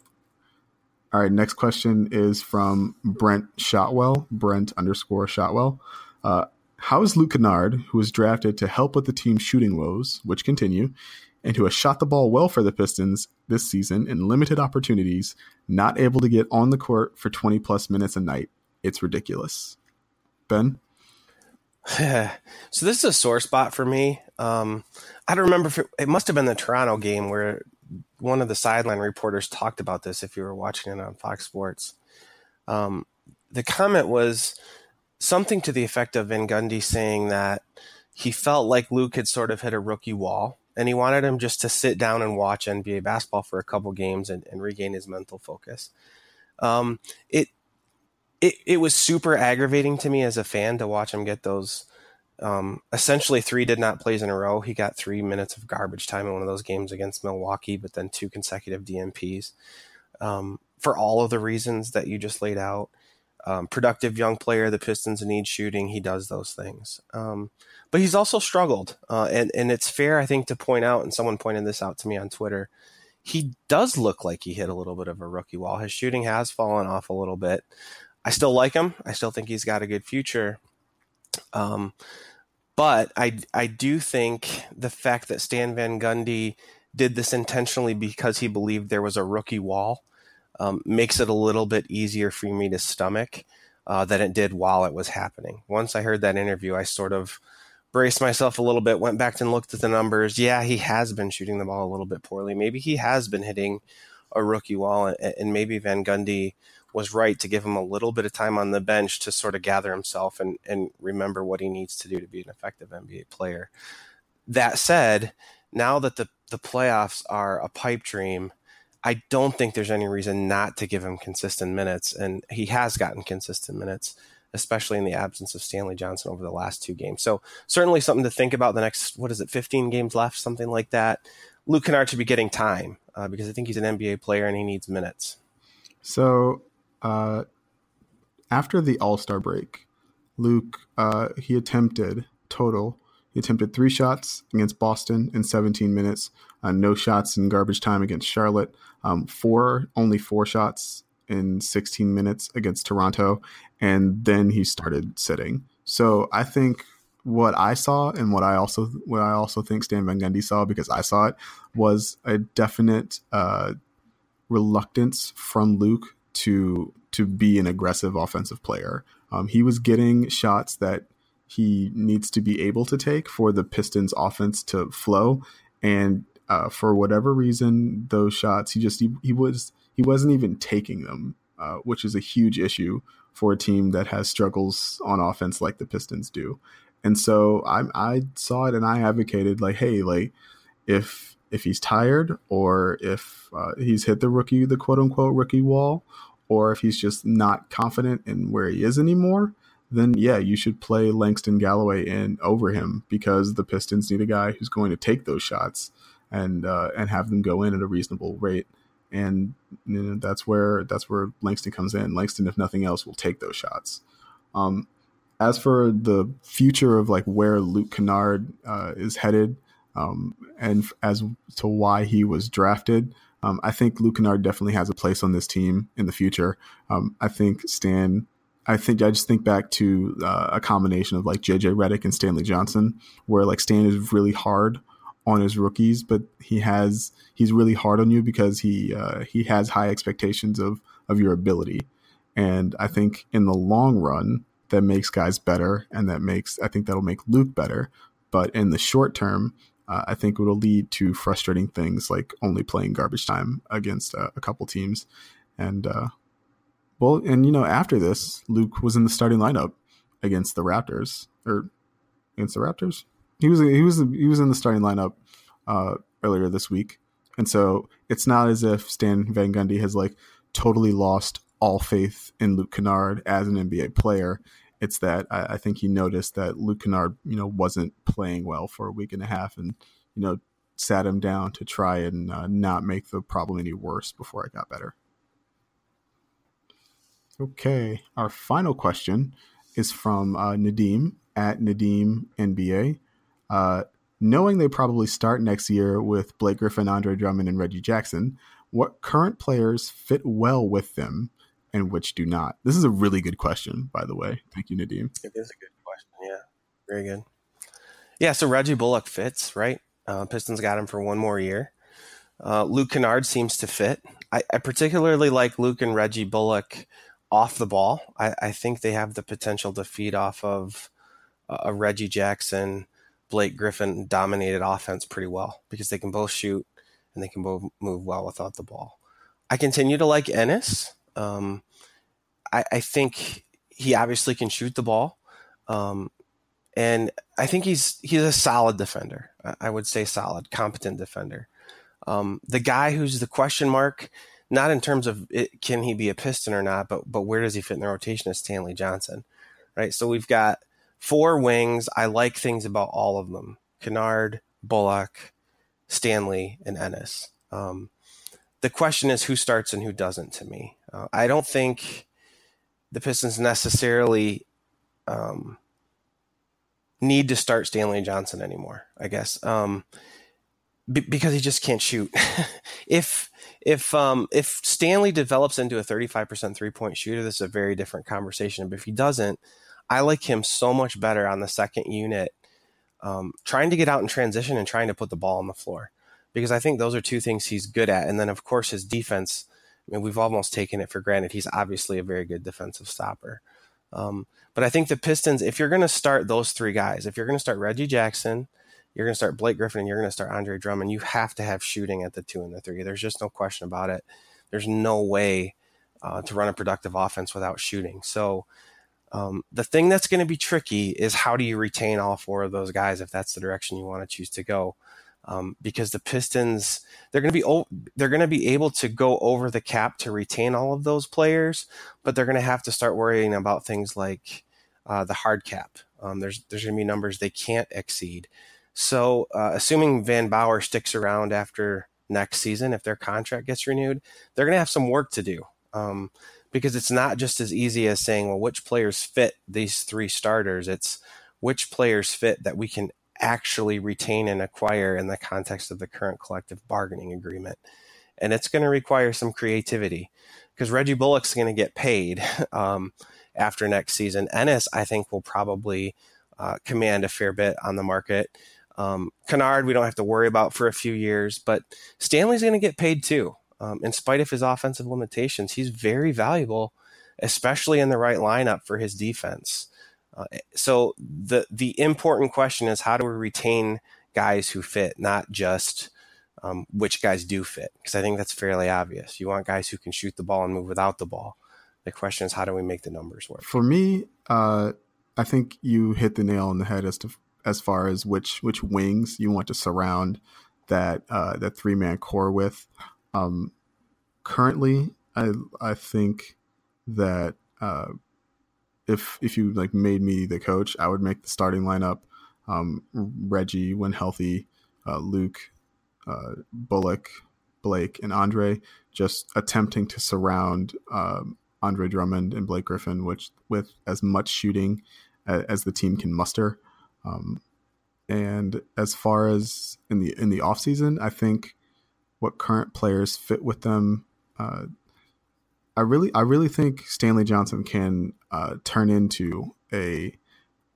Speaker 1: All right, next question is from Brent Shotwell, Brent underscore Shotwell. Uh, how is Luke Kennard, who was drafted to help with the team's shooting woes, which continue, and who has shot the ball well for the Pistons this season in limited opportunities, not able to get on the court for 20 plus minutes a night? It's ridiculous. Ben? [laughs]
Speaker 2: so this is a sore spot for me. Um, I don't remember if it, it must have been the Toronto game where one of the sideline reporters talked about this if you were watching it on Fox Sports. Um, the comment was something to the effect of Van Gundy saying that he felt like Luke had sort of hit a rookie wall and he wanted him just to sit down and watch NBA basketball for a couple games and, and regain his mental focus. Um, it, it, it was super aggravating to me as a fan to watch him get those um, essentially three did not plays in a row. He got three minutes of garbage time in one of those games against Milwaukee, but then two consecutive DNPs. um, for all of the reasons that you just laid out um, productive young player. The Pistons need shooting. He does those things. Um, but he's also struggled. Uh, and, and it's fair, I think, to point out, and someone pointed this out to me on Twitter, he does look like he hit a little bit of a rookie wall. His shooting has fallen off a little bit. I still like him. I still think he's got a good future. Um, but I, I do think the fact that Stan Van Gundy did this intentionally because he believed there was a rookie wall um, makes it a little bit easier for me to stomach uh, than it did while it was happening. Once I heard that interview, I sort of braced myself a little bit, went back and looked at the numbers. Yeah, he has been shooting the ball a little bit poorly. Maybe he has been hitting a rookie wall, and, and maybe Van Gundy was right to give him a little bit of time on the bench to sort of gather himself and, and remember what he needs to do to be an effective NBA player. That said, now that the, the playoffs are a pipe dream, I don't think there's any reason not to give him consistent minutes, and he has gotten consistent minutes, especially in the absence of Stanley Johnson over the last two games. So certainly something to think about. The next, what is it, 15 games left, something like that. Luke Kennard should be getting time uh, because I think he's an NBA player and he needs minutes.
Speaker 1: So uh, after the All Star break, Luke uh, he attempted total. He attempted three shots against Boston in 17 minutes, uh, no shots in garbage time against Charlotte, um, four only four shots in 16 minutes against Toronto, and then he started sitting. So I think what I saw and what I also what I also think Stan Van Gundy saw because I saw it was a definite uh, reluctance from Luke to to be an aggressive offensive player. Um, he was getting shots that he needs to be able to take for the Pistons offense to flow, and uh, for whatever reason, those shots he just he, he was he wasn't even taking them, uh, which is a huge issue for a team that has struggles on offense like the Pistons do. And so I, I saw it and I advocated like, hey, like if if he's tired or if uh, he's hit the rookie, the quote unquote rookie wall, or if he's just not confident in where he is anymore, then yeah, you should play Langston Galloway in over him because the Pistons need a guy who's going to take those shots and uh, and have them go in at a reasonable rate. And you know, that's where that's where Langston comes in. Langston, if nothing else, will take those shots. Um, as for the future of like where Luke Kennard uh, is headed, um, and as to why he was drafted, um, I think Luke Kennard definitely has a place on this team in the future. Um, I think Stan. I think I just think back to uh, a combination of like JJ Redick and Stanley Johnson, where like Stan is really hard on his rookies, but he has he's really hard on you because he uh, he has high expectations of of your ability, and I think in the long run that makes guys better, and that makes I think that'll make Luke better. But in the short term, uh, I think it'll lead to frustrating things like only playing garbage time against uh, a couple teams, and uh, well, and you know after this, Luke was in the starting lineup against the Raptors or against the Raptors he was he was he was in the starting lineup uh, earlier this week, and so it's not as if Stan Van Gundy has like totally lost all faith in Luke Kennard as an NBA player. It's that I, I think he noticed that Luke Kennard, you know, wasn't playing well for a week and a half, and you know, sat him down to try and uh, not make the problem any worse before it got better. Okay, our final question is from uh, Nadim at Nadim NBA. Uh, knowing they probably start next year with Blake Griffin, Andre Drummond, and Reggie Jackson, what current players fit well with them and which do not? This is a really good question, by the way. Thank you, Nadim.
Speaker 2: It is a good question. Yeah, very good. Yeah, so Reggie Bullock fits, right? Uh, Pistons got him for one more year. Uh, Luke Kennard seems to fit. I, I, particularly like Luke and Reggie Bullock off the ball. I, I think they have the potential to feed off of uh, a Reggie Jackson, Blake Griffin dominated offense pretty well because they can both shoot and they can both move well without the ball. I continue to like Ennis. Um, I, I, think he obviously can shoot the ball, um, and I think he's he's a solid defender. I would say solid, competent defender. Um, the guy who's the question mark, not in terms of it, can he be a Piston or not, but but where does he fit in the rotation is Stanley Johnson, right? So we've got four wings. I like things about all of them: Kennard, Bullock, Stanley, and Ennis. Um, the question is who starts and who doesn't. To me, uh, I don't think the Pistons necessarily um, need to start Stanley Johnson anymore. I guess um, b- because he just can't shoot. [laughs] if if um, if Stanley develops into a 35% three point shooter, this is a very different conversation. But if he doesn't, I like him so much better on the second unit, um, trying to get out in transition and trying to put the ball on the floor because I think those are two things he's good at. And then, of course, his defense. I mean, we've almost taken it for granted. He's obviously a very good defensive stopper. Um, but I think the Pistons, if you're going to start those three guys, if you're going to start Reggie Jackson, you're going to start Blake Griffin, and you're going to start Andre Drummond, you have to have shooting at the two and the three. There's just no question about it. There's no way uh, to run a productive offense without shooting. So um, the thing that's going to be tricky is how do you retain all four of those guys if that's the direction you want to choose to go. Um, because the Pistons they're going to be they're going to be able to go over the cap to retain all of those players, but they're going to have to start worrying about things like uh, the hard cap. Um, there's there's going to be numbers they can't exceed. So uh, assuming Van Bower sticks around after next season, if their contract gets renewed, they're going to have some work to do. Um, because it's not just as easy as saying, well, which players fit these three starters. It's which players fit that we can actually retain and acquire in the context of the current collective bargaining agreement. And it's going to require some creativity because Reggie Bullock's going to get paid [laughs] um, after next season. Ennis, I think, will probably uh, command a fair bit on the market. Um, Kennard, we don't have to worry about for a few years, but Stanley's going to get paid too. Um, in spite of his offensive limitations, he's very valuable, especially in the right lineup for his defense. Uh, so the the important question is how do we retain guys who fit, not just um, which guys do fit? Because I think that's fairly obvious. You want guys who can shoot the ball and move without the ball. The question is how do we make the numbers work?
Speaker 1: For me, uh, I think you hit the nail on the head as to as far as which which wings you want to surround that uh, that three man core with. Um, currently, I I think that uh, if if you like made me the coach, I would make the starting lineup um, Reggie when healthy, uh, Luke, uh, Bullock, Blake, and Andre, just attempting to surround um, Andre Drummond and Blake Griffin, which with as much shooting as, the team can muster. Um, and as far as in the in the off season, I think what current players fit with them. Uh, I really, I really think Stanley Johnson can uh, turn into a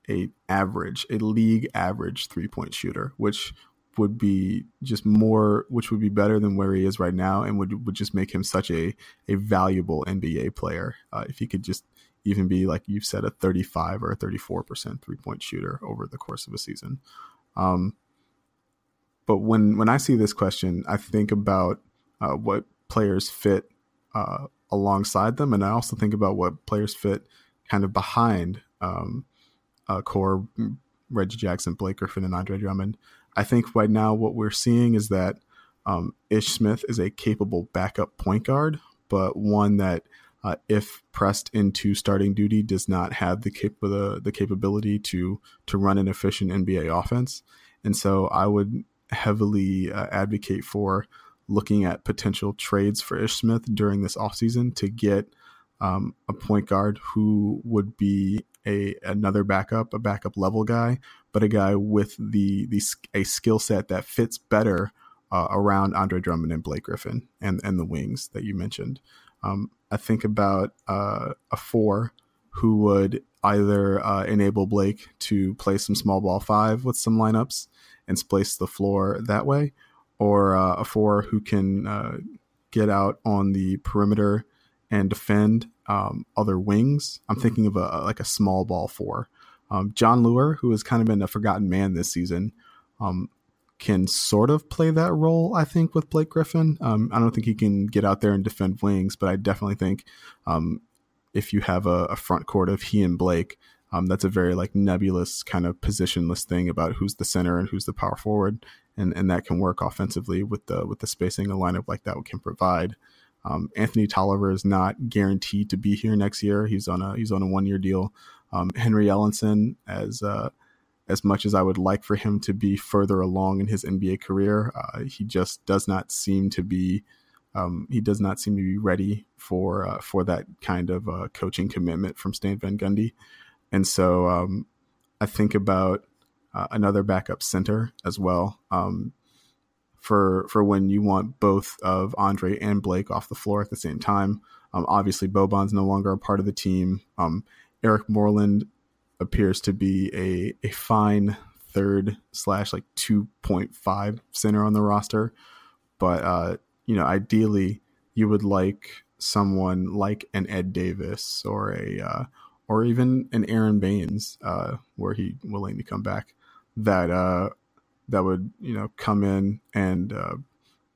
Speaker 1: a average, a league average three point shooter, which would be just more, which would be better than where he is right now, and would would just make him such a a valuable NBA player uh, if he could just even be like you've said a 35 or a 34 percent three point shooter over the course of a season. Um, but when when I see this question, I think about uh, what players fit uh, alongside them, and I also think about what players fit kind of behind um, uh, core Reggie Jackson, Blake Griffin, and Andre Drummond. I think right now what we're seeing is that um, Ish Smith is a capable backup point guard, but one that, uh, if pressed into starting duty, does not have the, cap- the the capability to to run an efficient NBA offense. And so I would heavily uh, advocate for looking at potential trades for Ish Smith during this offseason to get um, a point guard who would be a another backup, a backup level guy, but a guy with the the a skill set that fits better uh, around Andre Drummond and Blake Griffin and and the wings that you mentioned. Um, I think about uh, a four who would either uh, enable Blake to play some small ball five with some lineups and splice the floor that way, or uh, a four who can uh, get out on the perimeter and defend um, other wings. I'm thinking of a like a small ball four. Um, Jon Leuer, who has kind of been a forgotten man this season, um, can sort of play that role. I think with Blake Griffin. Um, I don't think he can get out there and defend wings, but I definitely think um, if you have a, a, front court of he and Blake, um, that's a very like nebulous kind of positionless thing about who's the center and who's the power forward and and that can work offensively with the with the spacing a lineup like that can provide. Um, Anthony Tolliver is not guaranteed to be here next year. He's on a he's on a one year deal. Um, Henry Ellenson, as uh, as much as I would like for him to be further along in his NBA career, uh, he just does not seem to be. Um, he does not seem to be ready for uh, for that kind of uh, coaching commitment from Stan Van Gundy, and so um, I think about uh, another backup center as well. Um, for for when you want both of Andre and Blake off the floor at the same time. Um, obviously, Boban's no longer a part of the team. Um, Eric Moreland appears to be a a fine third slash like 2.5 center on the roster. But, uh, you know, ideally, you would like someone like an Ed Davis or a, uh, or even an Aron Baynes, uh, were he willing to come back, that uh, that would you know come in and uh,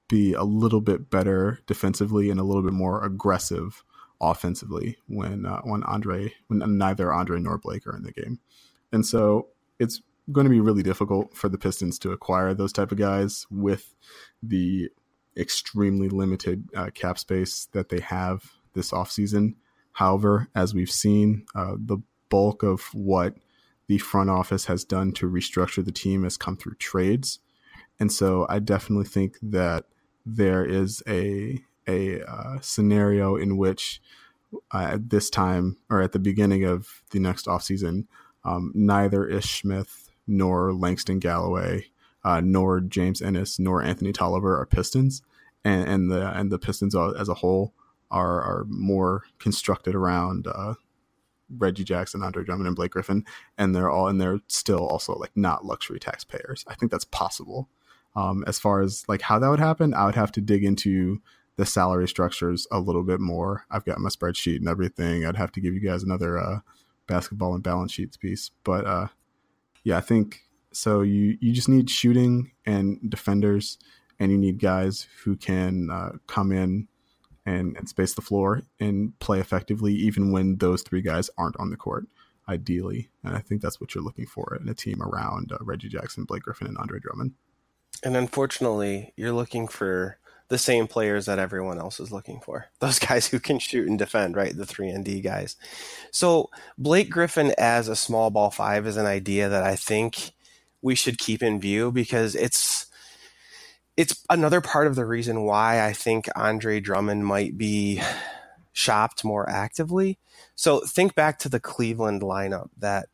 Speaker 1: be a little bit better defensively and a little bit more aggressive offensively when uh, when Andre when neither Andre nor Blake are in the game, and so it's going to be really difficult for the Pistons to acquire those type of guys with the extremely limited uh, cap space that they have this offseason. However, as we've seen, uh, the bulk of what the front office has done to restructure the team has come through trades, and so I definitely think that there is a a uh, scenario in which uh, at this time or at the beginning of the next offseason, um, neither Ish Smith nor Langston Galloway, uh, nor James Ennis nor Anthony Tolliver are Pistons, and, and the and the Pistons as a whole are are more constructed around uh, Reggie Jackson, Andre Drummond, and Blake Griffin, and they're all and they're still also like not luxury taxpayers. I think that's possible. Um, as far as like how that would happen, I would have to dig into the salary structures a little bit more. I've got my spreadsheet and everything. I'd have to give you guys another uh, basketball and balance sheets piece, but uh, yeah, I think so. You you just need shooting and defenders, and you need guys who can uh, come in and, and space the floor and play effectively, even when those three guys aren't on the court. Ideally, and I think that's what you're looking for in a team around uh, Reggie Jackson, Blake Griffin, and Andre Drummond.
Speaker 2: And unfortunately, you're looking for the same players that everyone else is looking for. [laughs] Those guys who can shoot and defend, right? The 3 and D guys. So, Blake Griffin as a small ball 5 is an idea that I think we should keep in view because it's it's another part of the reason why I think Andre Drummond might be shopped more actively. So, think back to the Cleveland lineup that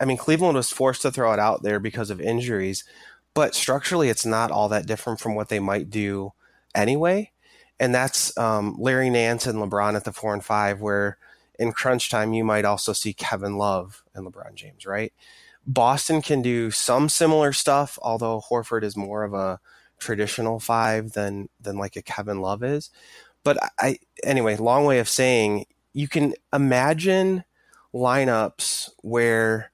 Speaker 2: I mean Cleveland was forced to throw it out there because of injuries, but structurally it's not all that different from what they might do anyway. And that's um, Larry Nance and LeBron at the four and five, where in crunch time you might also see Kevin Love and LeBron James, right? Boston can do some similar stuff, although Horford is more of a traditional five than than like a Kevin Love is. But I anyway, long way of saying you can imagine lineups where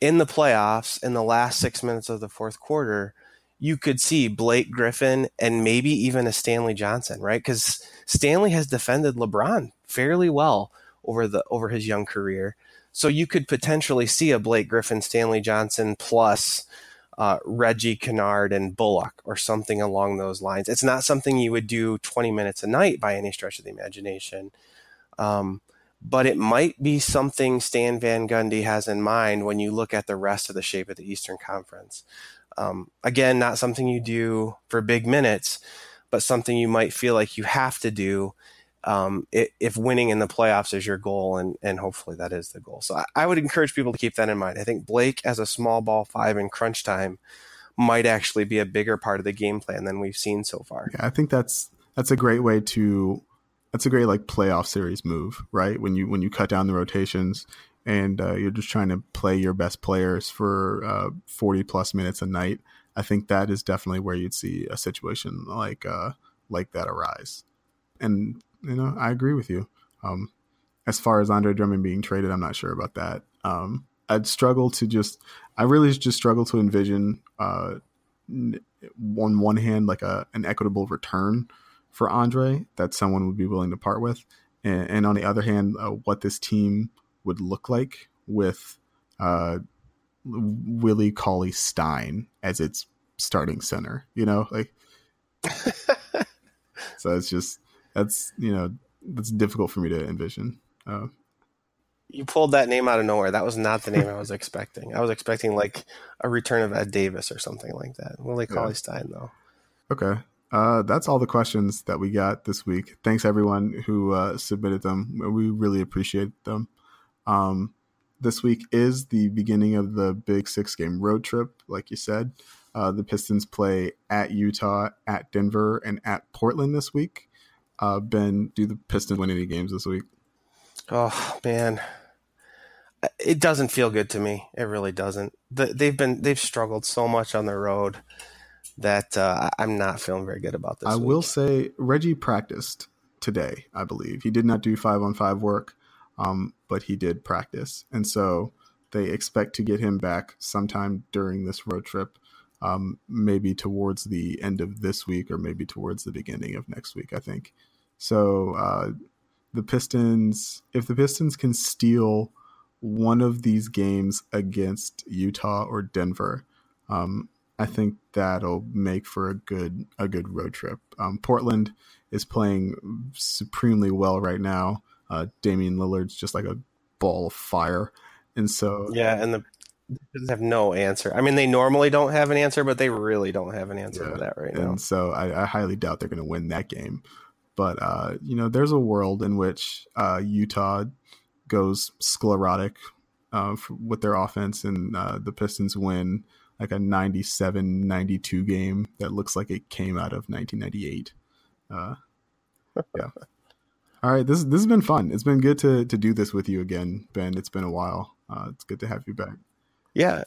Speaker 2: in the playoffs in the last six minutes of the fourth quarter, you could see Blake Griffin and maybe even a Stanley Johnson, right? Because Stanley has defended LeBron fairly well over the over his young career. So you could potentially see a Blake Griffin, Stanley Johnson plus uh, Reggie Kennard and Bullock or something along those lines. It's not something you would do 20 minutes a night by any stretch of the imagination. Um, but it might be something Stan Van Gundy has in mind when you look at the rest of the shape of the Eastern Conference. Um, again, not something you do for big minutes, but something you might feel like you have to do um, if winning in the playoffs is your goal, and, and hopefully that is the goal. So I, I, would encourage people to keep that in mind. I think Blake as a small ball five in crunch time might actually be a bigger part of the game plan than we've seen so far.
Speaker 1: Yeah, I think that's that's a great way to that's a great like playoff series move, right? When you when you cut down the rotations and uh, you're just trying to play your best players for uh, 40 plus minutes a night, I think that is definitely where you'd see a situation like uh, like that arise. And you know, I agree with you. Um, as far as Andre Drummond being traded, I'm not sure about that. Um, I'd struggle to just, I really just struggle to envision, uh, on one hand, like a an equitable return for Andre that someone would be willing to part with, and, and on the other hand, uh, what this team would look like with uh, Willie Cauley Stein as its starting center. You know, like [laughs] so it's just that's you know that's difficult for me to envision. Uh,
Speaker 2: you pulled that name out of nowhere. That was not the name I was [laughs] expecting. I was expecting like a return of Ed Davis or something like that. Willie yeah. Cauley Stein, though.
Speaker 1: Okay. Uh, that's all the questions that we got this week. Thanks everyone who uh, submitted them. We really appreciate them. Um, this week is the beginning of the big six game road trip, like you said. Uh, the Pistons play at Utah, at Denver, and at Portland this week. Uh, ben, do the Pistons win any games this week?
Speaker 2: Oh man, it doesn't feel good to me. It really doesn't. The, they've been they've struggled so much on the road that uh, I'm not feeling very good about this.
Speaker 1: I
Speaker 2: week.
Speaker 1: will say Reggie practiced today. I believe he did not do five on five work, um, but he did practice, and so they expect to get him back sometime during this road trip. Um, maybe towards the end of this week, or maybe towards the beginning of next week. I think. So uh, the Pistons, if the Pistons can steal one of these games against Utah or Denver, um, I think that'll make for a good a good road trip. Um, Portland is playing supremely well right now. Uh, Damian Lillard's just like a ball of fire, and so
Speaker 2: yeah, and the have no answer. I mean, they normally don't have an answer, but they really don't have an answer yeah, for that right
Speaker 1: and
Speaker 2: now.
Speaker 1: And so I, I highly doubt they're going to win that game. But uh, you know, there's a world in which uh, Utah goes sclerotic uh, with their offense, and uh, the Pistons win like a 97-92 game that looks like it came out of 1998. Uh, [laughs] yeah. All right, this this has been fun. It's been good to to do this with you again, Ben. It's been a while. Uh, it's good to have you back.
Speaker 2: Yeah,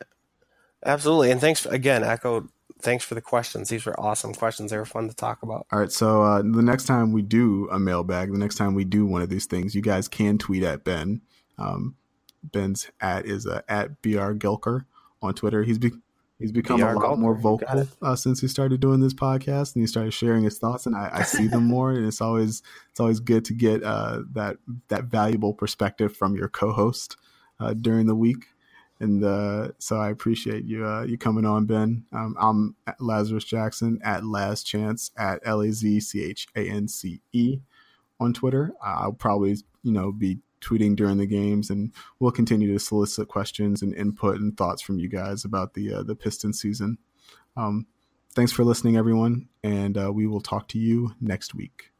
Speaker 2: absolutely. And thanks again, Echo thanks for the questions. These were awesome questions. They were fun to talk about.
Speaker 1: All right. So uh, the next time we do a mailbag, the next time we do one of these things, you guys can tweet at Ben. Um, Ben's at is uh, at br gulker on Twitter. He's be- he's become BR a lot more vocal uh, since he started doing this podcast, and he started sharing his thoughts, and I, I see them [laughs] more. And it's always it's always good to get uh, that that valuable perspective from your co-host uh, during the week and uh, so I appreciate you uh, you coming on, Ben. Um, I'm Lazarus Jackson at Last Chance at L A Z C H A N C E on Twitter. I'll probably you know be tweeting during the games, and we'll continue to solicit questions and input and thoughts from you guys about the uh, the Piston season. Um, thanks for listening, everyone, and uh, we will talk to you next week.